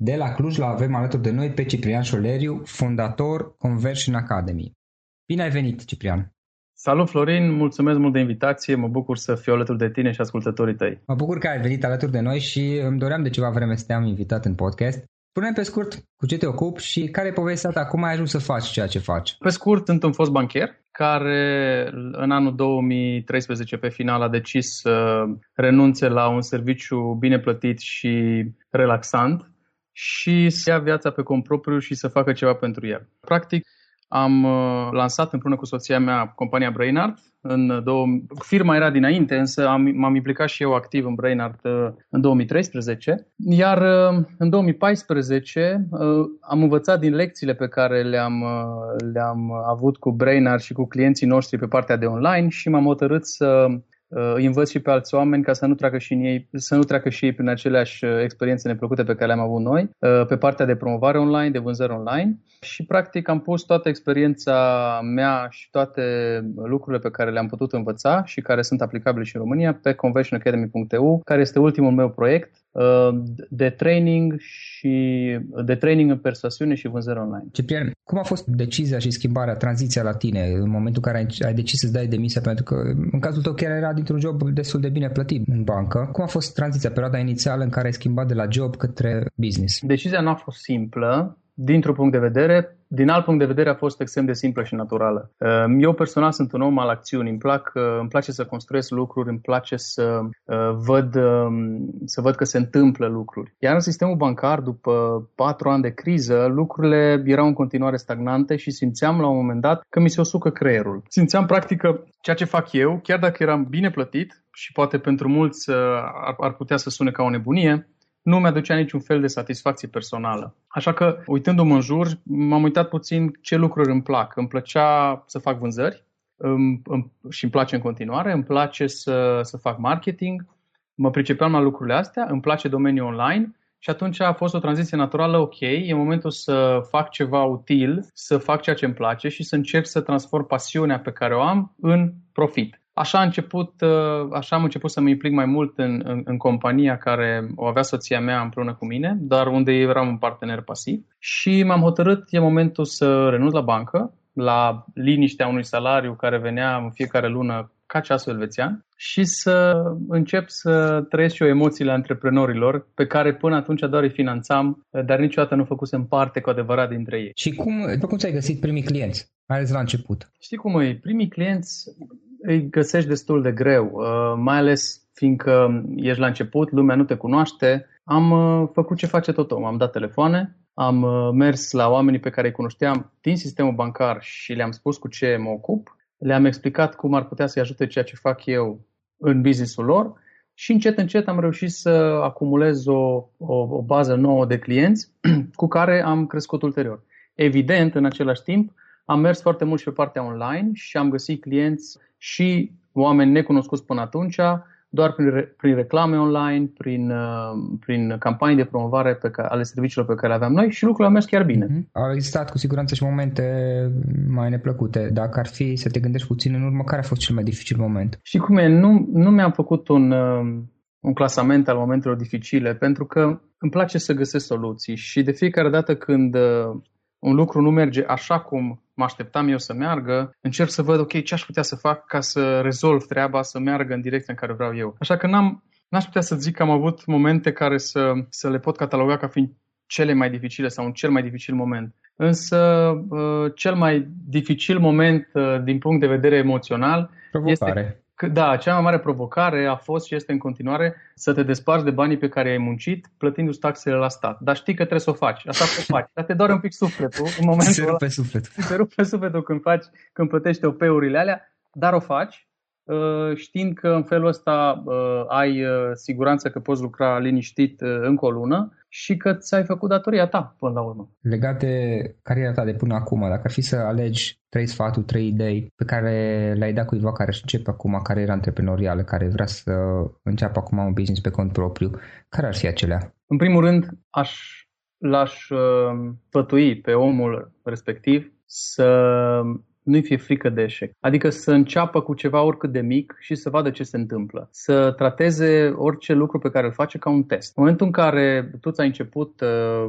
De la Cluj la avem alături de noi pe Ciprian Șoleriu, fondator Conversion Academy. Bine ai venit, Ciprian! Salut, Florin! Mulțumesc mult de invitație, mă bucur să fiu alături de tine și ascultătorii tăi. Mă bucur că ai venit alături de noi și îmi doream de ceva vreme să te-am invitat în podcast. Spune pe scurt cu ce te ocupi și care e povestea ta, cum ai ajuns să faci ceea ce faci? Pe scurt, sunt un fost bancher care în anul 2013 pe final a decis să renunțe la un serviciu bine plătit și relaxant și să ia viața pe cont propriu și să facă ceva pentru el. Practic, am uh, lansat împreună cu soția mea compania Brainart. În două... Firma era dinainte, însă am, m-am implicat și eu activ în Brainart uh, în 2013. Iar uh, în 2014 am învățat din lecțiile pe care le-am, le-am avut cu Brainart și cu clienții noștri pe partea de online și m-am hotărât să Uh, îi învăț și pe alți oameni ca să nu treacă și, ei, să nu treacă și ei prin aceleași uh, experiențe neplăcute pe care le-am avut noi, uh, pe partea de promovare online, de vânzări online. Și practic am pus toată experiența mea și toate lucrurile pe care le-am putut învăța și care sunt aplicabile și în România pe conversionacademy.eu, care este ultimul meu proiect de training și de training în persoasiune și vânzări online. Ciprian, cum a fost decizia și schimbarea, tranziția la tine în momentul în care ai decis să-ți dai demisia? Pentru că în cazul tău chiar era dintr-un job destul de bine plătit în bancă. Cum a fost tranziția, perioada inițială în care ai schimbat de la job către business? Decizia nu a fost simplă dintr-un punct de vedere, din alt punct de vedere a fost extrem de simplă și naturală. Ehm, eu personal sunt un om al acțiunii, îmi, plac, eh, îmi place să construiesc lucruri, îmi place să eh, văd, ehm, să văd că se întâmplă lucruri. Iar în sistemul bancar, după patru ani de criză, lucrurile erau în continuare stagnante și simțeam la un moment dat că mi se usucă creierul. Simțeam practic că ceea ce fac eu, chiar dacă eram bine plătit, și poate pentru mulți eh, ar, ar putea să sune ca o nebunie, nu mi-aducea niciun fel de satisfacție personală. Așa că, uitându-mă în jur, m-am uitat puțin ce lucruri îmi plac. Îmi plăcea să fac vânzări îmi, îmi, și îmi place în continuare, îmi place să, să fac marketing, mă pricepeam la lucrurile astea, îmi place domeniul online și atunci a fost o tranziție naturală, ok, e momentul să fac ceva util, să fac ceea ce îmi place și să încerc să transform pasiunea pe care o am în profit. Așa, a început, uh, așa am început să mă implic mai mult în, în, în compania care o avea soția mea împreună cu mine, dar unde eram un partener pasiv. Și m-am hotărât, e momentul să renunț la bancă, la liniștea unui salariu care venea în fiecare lună ca ceasul elvețian și să încep să trăiesc și eu emoțiile antreprenorilor pe care până atunci doar îi finanțam, dar niciodată nu făcusem parte cu adevărat dintre ei. Și cum, cum ți-ai găsit primii clienți? Mai ales la început. Știi cum e? Primii clienți îi găsești destul de greu, uh, mai ales fiindcă ești la început, lumea nu te cunoaște. Am uh, făcut ce face tot om, am dat telefoane, am uh, mers la oamenii pe care îi cunoșteam din sistemul bancar și le-am spus cu ce mă ocup, le-am explicat cum ar putea să-i ajute ceea ce fac eu în businessul lor și încet, încet am reușit să acumulez o, o, o bază nouă de clienți cu care am crescut ulterior. Evident, în același timp, am mers foarte mult și pe partea online și am găsit clienți și oameni necunoscuți până atunci, doar prin, re, prin reclame online, prin, uh, prin campanii de promovare pe care, ale serviciilor pe care le aveam noi și lucrurile au mers chiar bine. Mm-hmm. Au existat cu siguranță și momente mai neplăcute. Dacă ar fi să te gândești puțin în urmă, care a fost cel mai dificil moment? Și cum e, nu, nu mi-am făcut un, uh, un clasament al momentelor dificile, pentru că îmi place să găsesc soluții și de fiecare dată când uh, un lucru nu merge așa cum mă așteptam eu să meargă, încerc să văd, ok, ce aș putea să fac ca să rezolv treaba, să meargă în direcția în care vreau eu. Așa că n-am, n-aș putea să zic că am avut momente care să, să le pot cataloga ca fiind cele mai dificile sau un cel mai dificil moment. Însă uh, cel mai dificil moment uh, din punct de vedere emoțional Provocare. este da, cea mai mare provocare a fost și este în continuare să te desparți de banii pe care ai muncit plătindu-ți taxele la stat. Dar știi că trebuie să o faci, așa că o faci. Dar te doare un pic sufletul în momentul Se rupe sufletul. Se rupe sufletul când faci, când plătești OP-urile alea, dar o faci uh, știind că în felul ăsta uh, ai uh, siguranță că poți lucra liniștit încă o lună și că ți-ai făcut datoria ta până la urmă. Legat de cariera ta de până acum, dacă ar fi să alegi trei sfaturi, trei idei pe care le-ai dat cuiva care își începe acum cariera antreprenorială, care vrea să înceapă acum un business pe cont propriu, care ar fi acelea? În primul rând, aș l-aș uh, pe omul respectiv să nu-i fie frică de eșec. Adică să înceapă cu ceva oricât de mic și să vadă ce se întâmplă. Să trateze orice lucru pe care îl face ca un test. În momentul în care tu ți-ai început uh,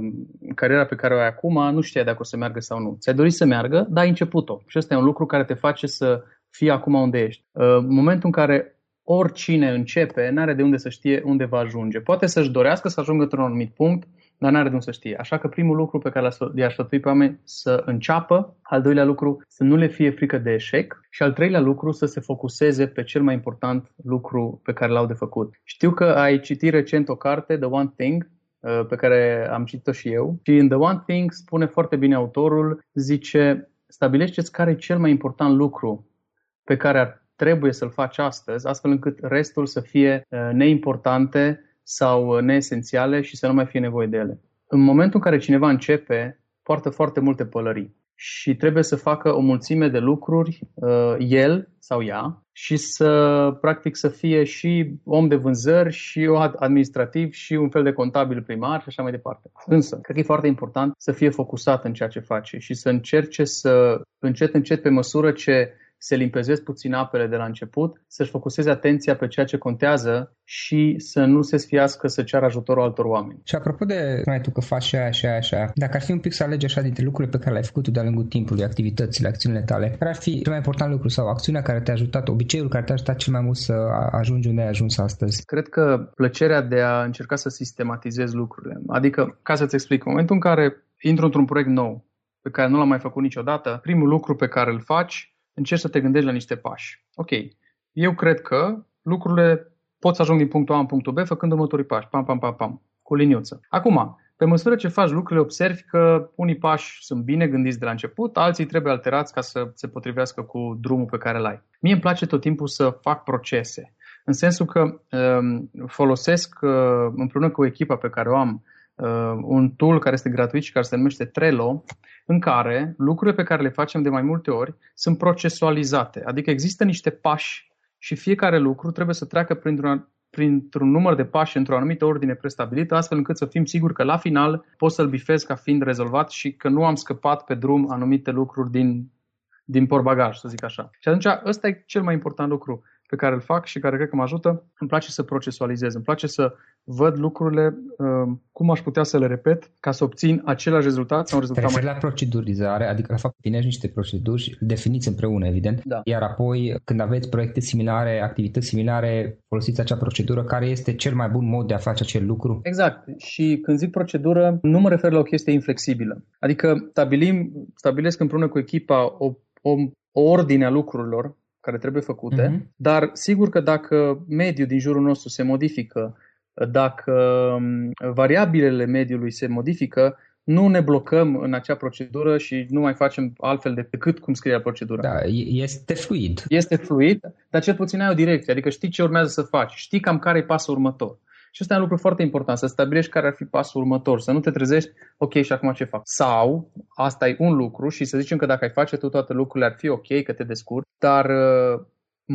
cariera pe care o ai acum, nu știai dacă o să meargă sau nu. Ți-ai dorit să meargă, dar ai început-o. Și ăsta e un lucru care te face să fii acum unde ești. Uh, în momentul în care oricine începe, n-are de unde să știe unde va ajunge. Poate să-și dorească să ajungă într-un anumit punct, dar n-are de unde să știe. Așa că primul lucru pe care i-aș sfătui pe oameni să înceapă, al doilea lucru să nu le fie frică de eșec și al treilea lucru să se focuseze pe cel mai important lucru pe care l-au de făcut. Știu că ai citit recent o carte, The One Thing, uh, pe care am citit-o și eu și în The One Thing spune foarte bine autorul, zice stabilește-ți care e cel mai important lucru pe care ar trebuie să-l faci astăzi, astfel încât restul să fie uh, neimportante sau uh, neesențiale și să nu mai fie nevoie de ele. În momentul în care cineva începe, poartă foarte multe pălării și trebuie să facă o mulțime de lucruri, uh, el sau ea, și să, practic, să fie și om de vânzări, și administrativ, și un fel de contabil primar și așa mai departe. Însă, cred că e foarte important să fie focusat în ceea ce face și să încerce să, încet, încet, pe măsură ce se limpezesc puțin apele de la început, să-și focuseze atenția pe ceea ce contează și să nu se sfiască să ceară ajutorul altor oameni. Și apropo de, mai tu că faci și aia și aia și aia, dacă ar fi un pic să alegi așa dintre lucrurile pe care le-ai făcut tu de-a lungul timpului, activitățile, acțiunile tale, care ar fi cel mai important lucru sau acțiunea care te-a ajutat, obiceiul care te-a ajutat cel mai mult să ajungi unde ai ajuns astăzi? Cred că plăcerea de a încerca să sistematizezi lucrurile. Adică, ca să-ți explic, în momentul în care intru într-un proiect nou, pe care nu l-am mai făcut niciodată, primul lucru pe care îl faci, încerci să te gândești la niște pași. Ok, eu cred că lucrurile pot să ajung din punctul A în punctul B făcând următorii pași, pam, pam, pam, pam, cu liniuță. Acum, pe măsură ce faci lucrurile, observi că unii pași sunt bine gândiți de la început, alții trebuie alterați ca să se potrivească cu drumul pe care îl ai. Mie îmi place tot timpul să fac procese, în sensul că um, folosesc uh, împreună cu echipa pe care o am uh, un tool care este gratuit și care se numește Trello, în care lucrurile pe care le facem de mai multe ori sunt procesualizate. Adică există niște pași și fiecare lucru trebuie să treacă printr-un, printr-un număr de pași într-o anumită ordine prestabilită, astfel încât să fim siguri că la final pot să-l bifez ca fiind rezolvat și că nu am scăpat pe drum anumite lucruri din, din porbagaj, să zic așa. Și atunci ăsta e cel mai important lucru pe care îl fac și care cred că mă ajută, îmi place să procesualizez, îmi place să văd lucrurile, uh, cum aș putea să le repet ca să obțin același rezultat sau un rezultat mai... la procedurizare, adică la fapt că niște proceduri, definiți împreună, evident, da. iar apoi când aveți proiecte similare, activități similare, folosiți acea procedură, care este cel mai bun mod de a face acel lucru? Exact. Și când zic procedură, nu mă refer la o chestie inflexibilă. Adică stabilim, stabilesc împreună cu echipa o, o, o ordine a lucrurilor care trebuie făcute, uh-huh. dar sigur că dacă mediul din jurul nostru se modifică, dacă um, variabilele mediului se modifică, nu ne blocăm în acea procedură și nu mai facem altfel decât cum scrie procedura. Da, este fluid. Este fluid, dar cel puțin ai o direcție, adică știi ce urmează să faci, știi cam care e pasul următor. Și ăsta e un lucru foarte important, să stabilești care ar fi pasul următor, să nu te trezești, ok, și acum ce fac? Sau, asta e un lucru și să zicem că dacă ai face tu toate lucrurile ar fi ok, că te descurci, dar uh,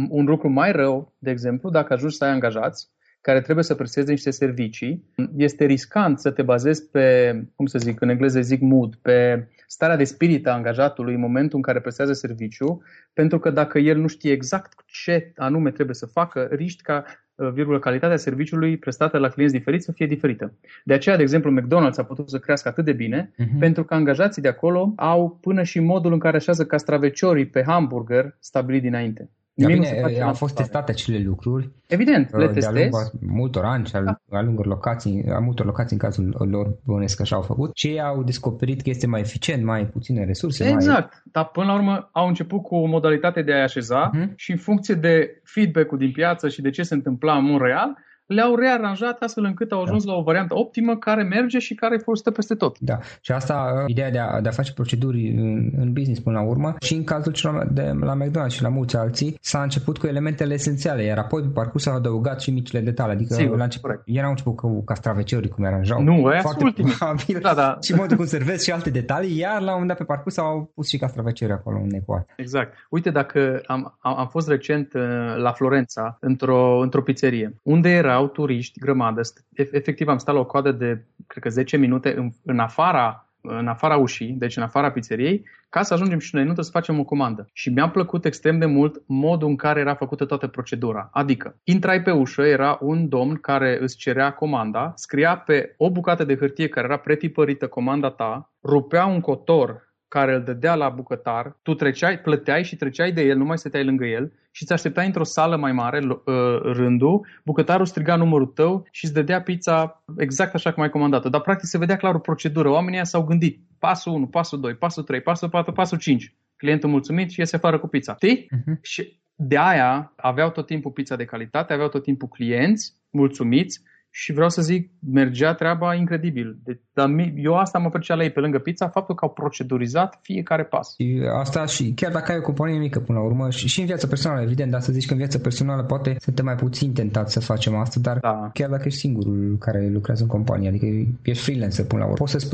un lucru mai rău, de exemplu, dacă ajungi să ai angajați care trebuie să presteze niște servicii, este riscant să te bazezi pe, cum să zic, în engleză zic mood, pe starea de spirit a angajatului în momentul în care prestează serviciu, pentru că dacă el nu știe exact ce anume trebuie să facă, riști ca Uh, virgulă, calitatea serviciului prestată la clienți diferiți să fie diferită. De aceea, de exemplu, McDonald's a putut să crească atât de bine, uh-huh. pentru că angajații de acolo au până și modul în care așează castraveciorii pe hamburger stabilit dinainte. Da, bine, au fost testate acele lucruri. Evident, le testezi. De-a lungul multor ani și al, da. lungul locații, a multor locații în cazul lor bănesc că așa au făcut și ei au descoperit că este mai eficient, mai puține resurse. Exact, mai... dar până la urmă au început cu o modalitate de a așeza uh-huh. și în funcție de feedback-ul din piață și de ce se întâmpla în mod real, le-au rearanjat astfel încât au ajuns da. la o variantă optimă care merge și care folosită peste tot. Da, și asta, ideea de a, de a face proceduri în, în business până la urmă și în cazul celor de la McDonald's și la mulți alții s-a început cu elementele esențiale, iar apoi pe parcurs s-au adăugat și micile detalii, adică Sigur, la început, erau început cu castraveciorii cum aranjau. Nu, e foarte probabil, da, da. și modul cum servesc și alte detalii, iar la un moment dat pe parcurs au pus și castraveciori acolo în ecuat. Exact. Uite, dacă am, am, am fost recent uh, la Florența, într-o, într-o pizzerie, unde erau turiști grămadă. Efectiv am stat la o coadă de, cred că 10 minute în, în afara în afara ușii, deci în afara pizzeriei, ca să ajungem și noi nu să facem o comandă. Și mi-a plăcut extrem de mult modul în care era făcută toată procedura. Adică, intrai pe ușă, era un domn care îți cerea comanda, scria pe o bucată de hârtie care era pretipărită comanda ta, rupea un cotor care îl dădea la bucătar, tu treceai, plăteai și treceai de el, nu mai stăteai lângă el și îți așteptai într-o sală mai mare uh, rândul, bucătarul striga numărul tău și îți dădea pizza exact așa cum ai comandat-o. Dar practic se vedea clar o procedură. Oamenii s-au gândit pasul 1, pasul 2, pasul 3, pasul 4, pasul 5. Clientul mulțumit și iese afară cu pizza. Știi? Uh-huh. Și de aia aveau tot timpul pizza de calitate, aveau tot timpul clienți mulțumiți și vreau să zic, mergea treaba incredibil. De, dar eu asta mă făcea la ei pe lângă pizza, faptul că au procedurizat fiecare pas. Asta și chiar dacă ai o companie mică până la urmă și, și în viața personală, evident, dar să zici că în viața personală poate suntem mai puțin tentați să facem asta, dar da. chiar dacă ești singurul care lucrează în companie, adică ești freelancer până la urmă, poți să-ți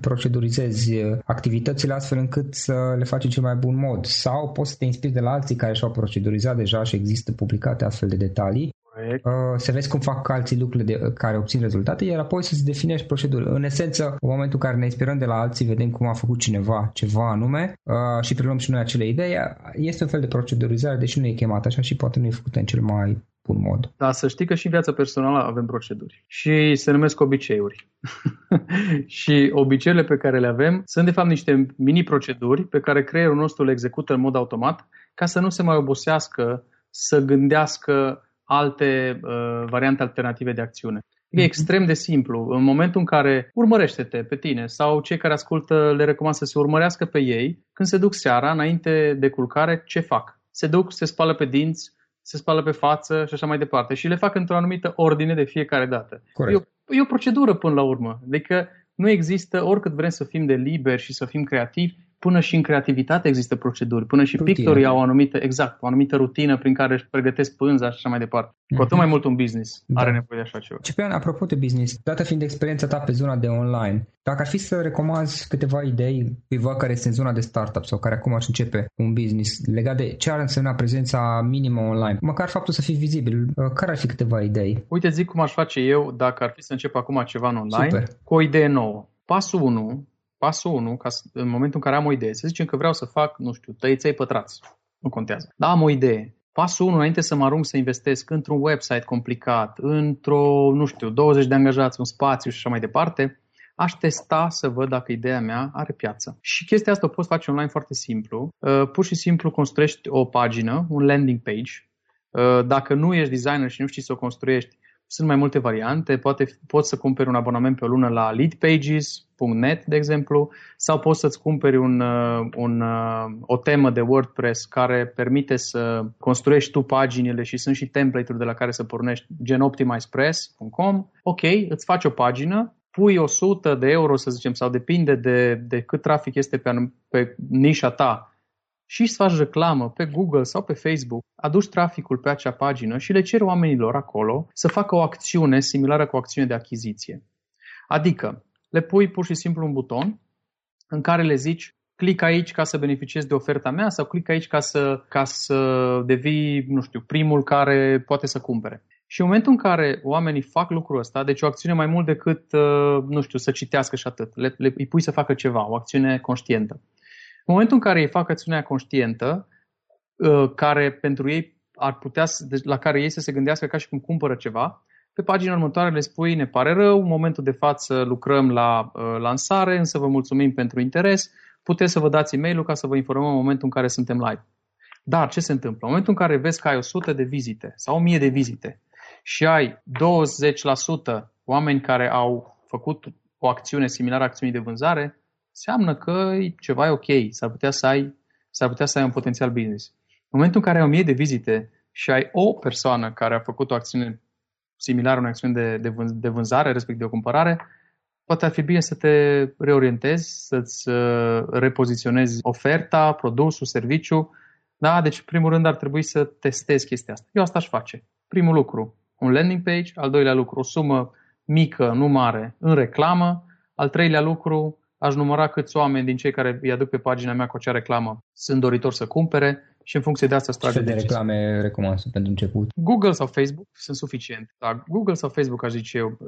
procedurizezi activitățile astfel încât să le faci în cel mai bun mod sau poți să te inspiri de la alții care și-au procedurizat deja și există publicate astfel de detalii uh, să vezi cum fac alții lucrurile de, care obțin rezultate, iar apoi să-ți definești proceduri. În esență, în momentul în care ne inspirăm de la alții, vedem cum a făcut cineva ceva anume uh, și preluăm și noi acele idei, este un fel de procedurizare, deși nu e chemat așa și poate nu e făcută în cel mai bun mod. Da, să știi că și în viața personală avem proceduri și se numesc obiceiuri. și obiceiurile pe care le avem sunt de fapt niște mini-proceduri pe care creierul nostru le execută în mod automat ca să nu se mai obosească să gândească alte uh, variante alternative de acțiune. E mhm. extrem de simplu. În momentul în care urmărește-te pe tine sau cei care ascultă le recomand să se urmărească pe ei, când se duc seara, înainte de culcare, ce fac? Se duc, se spală pe dinți, se spală pe față și așa mai departe. Și le fac într-o anumită ordine de fiecare dată. Corect. E o, e o procedură până la urmă. Adică nu există, oricât vrem să fim de liberi și să fim creativi, până și în creativitate există proceduri, până și Rutină. pictorii au o anumită, exact, o anumită rutină prin care își pregătesc pânza și așa mai departe. Cu atât mhm. mai mult un business da. are nevoie de așa ceva. Ciprian, apropo de business, dată fiind experiența ta pe zona de online, dacă ar fi să recomanzi câteva idei cuiva care este în zona de startup sau care acum aș începe un business legat de ce ar însemna prezența minimă online, măcar faptul să fii vizibil, uh, care ar fi câteva idei? Uite, zic cum aș face eu dacă ar fi să încep acum ceva în online Super. cu o idee nouă. Pasul 1 pasul 1, ca să, în momentul în care am o idee, să zicem că vreau să fac, nu știu, tăiței pătrați. Nu contează. Da, am o idee. Pasul 1, înainte să mă arunc să investesc într-un website complicat, într-o, nu știu, 20 de angajați, un spațiu și așa mai departe, aș testa să văd dacă ideea mea are piață. Și chestia asta o poți face online foarte simplu. Uh, pur și simplu construiești o pagină, un landing page. Uh, dacă nu ești designer și nu știi să o construiești, sunt mai multe variante, poate, poți să cumperi un abonament pe o lună la leadpages.net, de exemplu, sau poți să-ți cumperi un, uh, un, uh, o temă de WordPress care permite să construiești tu paginile și sunt și template-uri de la care să pornești, gen optimizepress.com. Ok, îți faci o pagină, pui 100 de euro, să zicem, sau depinde de, de cât trafic este pe, pe nișa ta, și îți faci reclamă pe Google sau pe Facebook, aduci traficul pe acea pagină și le ceri oamenilor acolo să facă o acțiune similară cu o acțiune de achiziție. Adică le pui pur și simplu un buton în care le zici clic aici ca să beneficiezi de oferta mea sau clic aici ca să, ca să devii, nu știu, primul care poate să cumpere. Și în momentul în care oamenii fac lucrul ăsta, deci o acțiune mai mult decât, uh, nu știu, să citească și atât, le, le, îi pui să facă ceva, o acțiune conștientă. În momentul în care ei fac acțiunea conștientă, uh, care pentru ei ar putea, deci la care ei să se gândească ca și cum cumpără ceva, pe pagina următoare le spui, ne pare rău, în momentul de față lucrăm la uh, lansare, însă vă mulțumim pentru interes, puteți să vă dați e mail ca să vă informăm în momentul în care suntem live. Dar ce se întâmplă? În momentul în care vezi că ai 100 de vizite sau 1000 de vizite și ai 20% oameni care au făcut o acțiune similară acțiunii de vânzare, înseamnă că ceva e ok, s-ar putea să ai, s-ar putea să ai un potențial business. În momentul în care ai o mie de vizite și ai o persoană care a făcut o acțiune similară unei acțiuni de, de, vânz, de vânzare, respectiv de o cumpărare, poate ar fi bine să te reorientezi, să-ți uh, repoziționezi oferta, produsul, serviciu. Da? Deci, în primul rând, ar trebui să testezi chestia asta. Eu asta aș face. Primul lucru, un landing page. Al doilea lucru, o sumă mică, nu mare, în reclamă. Al treilea lucru, aș număra câți oameni din cei care îi aduc pe pagina mea cu acea reclamă sunt doritori să cumpere și în funcție de asta să trage de reclame recomand pentru început? Google sau Facebook sunt suficient. Da, Google sau Facebook, aș zice eu.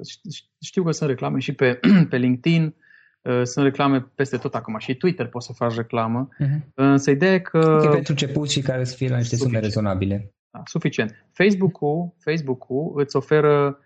Știu că sunt reclame și pe, pe LinkedIn, uh, sunt reclame peste tot acum. Și Twitter poți să faci reclamă. Uh-huh. Însă ideea că... Okay, pentru început și care să fie la niște sume rezonabile. Da, suficient. Facebook-ul, Facebook-ul îți oferă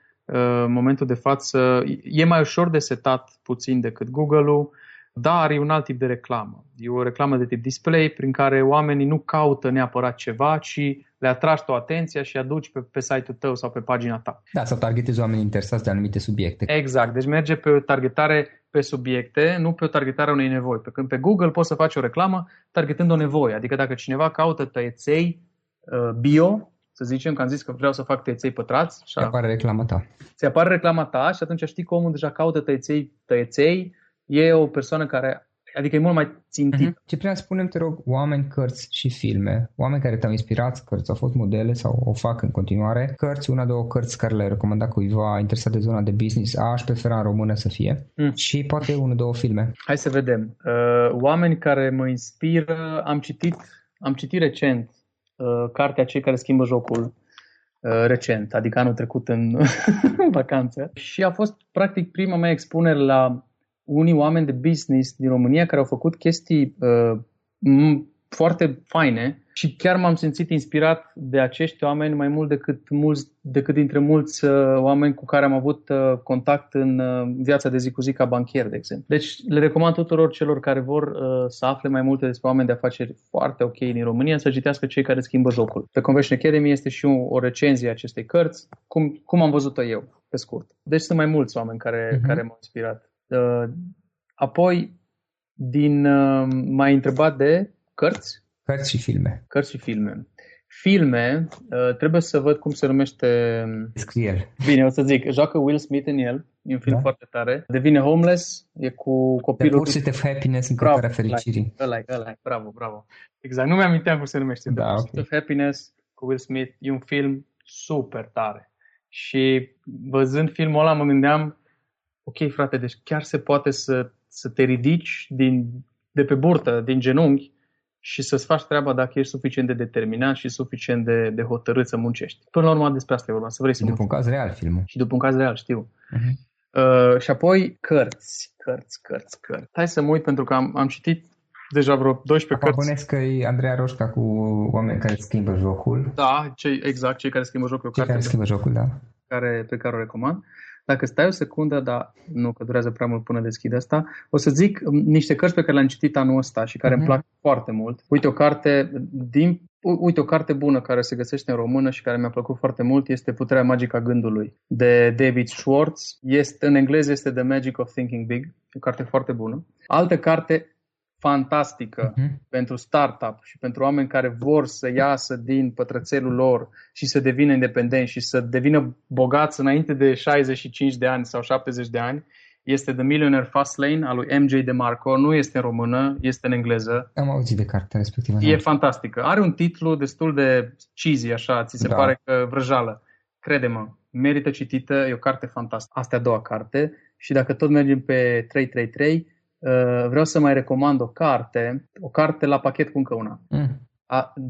în momentul de față e mai ușor de setat puțin decât Google-ul, dar e un alt tip de reclamă. E o reclamă de tip display prin care oamenii nu caută neapărat ceva, ci le atragi tu atenția și aduci pe, pe site-ul tău sau pe pagina ta. Da, sau targetezi oamenii interesați de anumite subiecte. Exact, deci merge pe o targetare pe subiecte, nu pe o targetare a unei nevoi. Pe când pe Google poți să faci o reclamă targetând o nevoie. Adică dacă cineva caută tăieței uh, bio, să zicem că am zis că vreau să fac tăieței pătrați. Și apare reclama ta. Ți apare reclama ta și atunci știi că omul deja caută tăieței, tăieței, e o persoană care Adică e mult mai țintit. Uh-huh. Ciprian, spune te rog, oameni, cărți și filme, oameni care te-au inspirat, cărți, au fost modele sau o fac în continuare, cărți, una, două cărți care le-ai recomandat cuiva interesat de zona de business, aș prefera în română să fie, mm. și poate una, două filme. Hai să vedem. Uh, oameni care mă inspiră, am citit, am citit recent uh, cartea Cei care schimbă jocul recent, adică anul trecut în vacanță. Și a fost practic prima mea expunere la unii oameni de business din România care au făcut chestii uh, foarte faine și chiar m-am simțit inspirat de acești oameni mai mult decât, mulți, decât dintre mulți uh, oameni cu care am avut uh, contact în uh, viața de zi cu zi ca banchier, de exemplu. Deci le recomand tuturor celor care vor uh, să afle mai multe despre oameni de afaceri foarte ok din România să citească cei care schimbă jocul. Pe Conversion Academy este și o, o recenzie a acestei cărți, cum, cum am văzut-o eu, pe scurt. Deci sunt mai mulți oameni care, uh-huh. care m-au inspirat. Uh, apoi, din, uh, m-ai întrebat de cărți? Cărți și filme. Cărți și filme. Filme, uh, trebuie să văd cum se numește... Scrier. Bine, o să zic. Joacă Will Smith în el. E un film da? foarte tare. Devine homeless. E cu copilul... The Pursuit of Happiness, în căutarea fericirii. Ăla ăla Bravo, bravo. Exact. Nu mi-am cum se numește. Da, The Pursuit okay. of Happiness cu Will Smith. E un film super tare. Și văzând filmul ăla mă gândeam, ok frate, deci chiar se poate să, să te ridici din, de pe burtă, din genunchi și să-ți faci treaba dacă ești suficient de determinat și suficient de, de hotărât să muncești. Până la urmă despre asta e vorba, să vrei să După un caz real filmul. Și după un caz real, știu. Uh-huh. Uh, și apoi cărți, cărți, cărți, cărți. Hai să mă uit pentru că am, am citit deja vreo 12 Acum cărți. Bănesc că e Andreea Roșca cu oameni care schimbă jocul. Da, cei, exact, cei care schimbă jocul. Cei care schimbă jocul, da. Care, pe care o recomand. Uh, dacă stai o secundă, dar nu că durează prea mult până deschid asta, o să zic um, niște cărți pe care le-am citit anul ăsta și care uh-huh. îmi mhm. plac foarte mult. Uite o carte din Uite, o carte bună care se găsește în română și care mi-a plăcut foarte mult este Puterea magică a gândului de David Schwartz. Este, în engleză este The Magic of Thinking Big, o carte foarte bună. Altă carte fantastică uh-huh. pentru startup și pentru oameni care vor să iasă din pătrățelul lor și să devină independenți și să devină bogați înainte de 65 de ani sau 70 de ani, este The Millionaire Fast Lane al lui MJ DeMarco. Nu este în română, este în engleză. Am auzit de cartea respectivă. E da. fantastică. Are un titlu destul de cheesy, așa, ți se da. pare că vrăjală. Crede-mă, merită citită, e o carte fantastică. Asta e a doua carte și dacă tot mergem pe 333, Uh, vreau să mai recomand o carte, o carte la pachet cu încă una. Mm.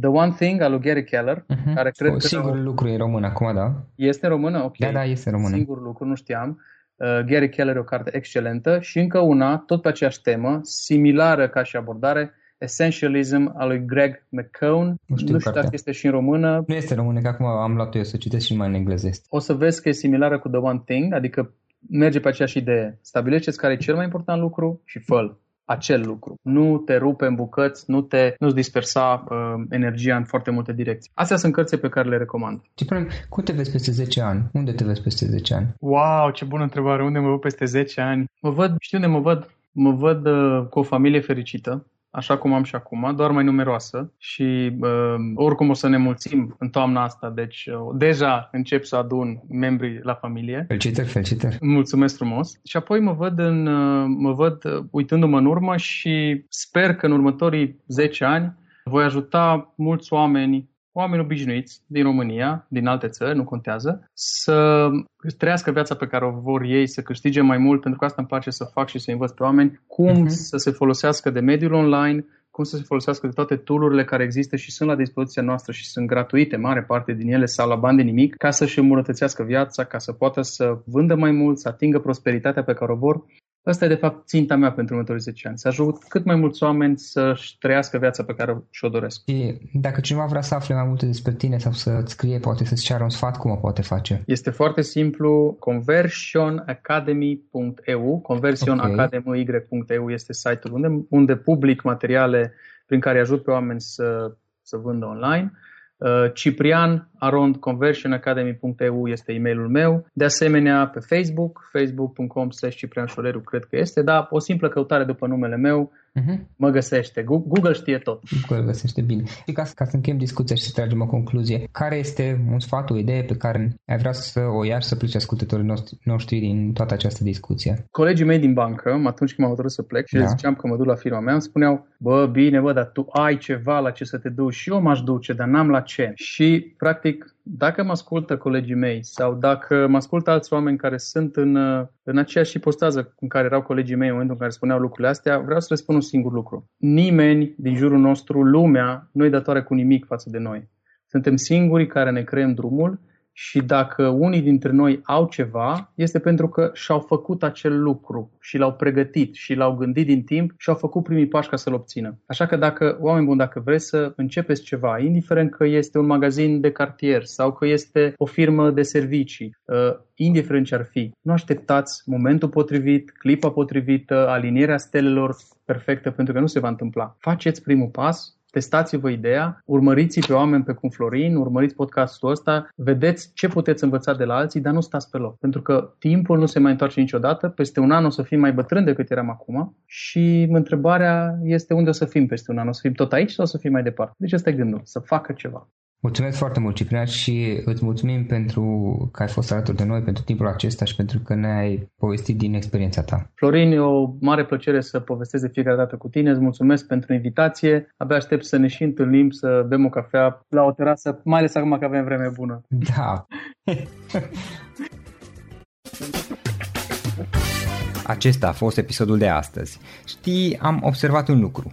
The One Thing al lui Gary Keller, uh-huh. care cred o, că... Singurul lucru e în român acum, da? Este în română? Ok. Da, da, este în română. Singur lucru, nu știam. Uh, Gary Keller e o carte excelentă și încă una, tot pe aceeași temă, similară ca și abordare, Essentialism al lui Greg McCone. Nu știu, nu știu dacă este și în română. Nu este în română, că acum am luat eu să citesc și mai în engleză este. O să vezi că e similară cu The One Thing, adică merge pe aceeași idee. Stabilește care e cel mai important lucru și fă acel lucru. Nu te rupe în bucăți, nu te, nu-ți dispersa uh, energia în foarte multe direcții. Astea sunt cărțile pe care le recomand. Ciprian, cum te vezi peste 10 ani? Unde te vezi peste 10 ani? Wow, ce bună întrebare! Unde mă văd peste 10 ani? Mă văd, știu unde mă văd? Mă văd uh, cu o familie fericită, așa cum am și acum, doar mai numeroasă și uh, oricum o să ne mulțim în toamna asta, deci uh, deja încep să adun membrii la familie. Felicitări, felicitări! Mulțumesc frumos! Și apoi mă văd, în, uh, mă văd uh, uitându-mă în urmă și sper că în următorii 10 ani voi ajuta mulți oameni oameni obișnuiți din România, din alte țări, nu contează, să trăiască viața pe care o vor ei, să câștige mai mult, pentru că asta îmi place să fac și să învăț pe oameni cum uh-huh. să se folosească de mediul online, cum să se folosească de toate tool care există și sunt la dispoziția noastră și sunt gratuite, mare parte din ele sau la bani de nimic, ca să-și îmbunătățească viața, ca să poată să vândă mai mult, să atingă prosperitatea pe care o vor Asta e, de fapt, ținta mea pentru următorii 10 ani. Să ajut cât mai mulți oameni să-și trăiască viața pe care și-o doresc. Și dacă cineva vrea să afle mai multe despre tine sau să-ți scrie, poate să-ți ceară un sfat, cum o poate face? Este foarte simplu. conversionacademy.eu conversionacademy.eu este site-ul unde, unde public materiale prin care ajut pe oameni să, să vândă online. Uh, Ciprian arond conversionacademy.eu este e-mailul meu. De asemenea, pe Facebook, facebook.com slash Ciprian Șoleru, cred că este, dar o simplă căutare după numele meu uh-huh. mă găsește. Google știe tot. Google găsește bine. Și ca, ca să închem discuția și să tragem o concluzie, care este un sfat, o idee pe care ai vrea să o iei să pleci ascultătorii noștri, noștri din toată această discuție? Colegii mei din bancă, atunci când m-am hotărât să plec și da. ziceam că mă duc la firma mea, îmi spuneau, bă, bine, bă, dar tu ai ceva la ce să te duci și eu m-aș duce, dar n-am la ce. Și, practic, dacă mă ascultă colegii mei sau dacă mă ascultă alți oameni care sunt în, în aceeași postază în care erau colegii mei în momentul în care spuneau lucrurile astea, vreau să le spun un singur lucru. Nimeni din jurul nostru, lumea, nu e datoare cu nimic față de noi. Suntem singurii care ne creăm drumul și dacă unii dintre noi au ceva, este pentru că și-au făcut acel lucru și l-au pregătit și l-au gândit din timp și au făcut primii pași ca să-l obțină. Așa că dacă, oameni buni, dacă vreți să începeți ceva, indiferent că este un magazin de cartier sau că este o firmă de servicii, uh, indiferent ce ar fi, nu așteptați momentul potrivit, clipa potrivită, alinierea stelelor perfectă, pentru că nu se va întâmpla. Faceți primul pas, testați-vă ideea, urmăriți pe oameni pe cum Florin, urmăriți podcastul ăsta, vedeți ce puteți învăța de la alții, dar nu stați pe loc. Pentru că timpul nu se mai întoarce niciodată, peste un an o să fim mai bătrâni decât eram acum și întrebarea este unde o să fim peste un an, o să fim tot aici sau o să fim mai departe. Deci ăsta e gândul, să facă ceva. Mulțumesc foarte mult, Ciprian, și îți mulțumim pentru că ai fost alături de noi, pentru timpul acesta și pentru că ne-ai povestit din experiența ta. Florin, e o mare plăcere să povestesc de fiecare dată cu tine. Îți mulțumesc pentru invitație. Abia aștept să ne și întâlnim, să bem o cafea la o terasă, mai ales acum că avem vreme bună. Da. Acesta a fost episodul de astăzi. Știi, am observat un lucru.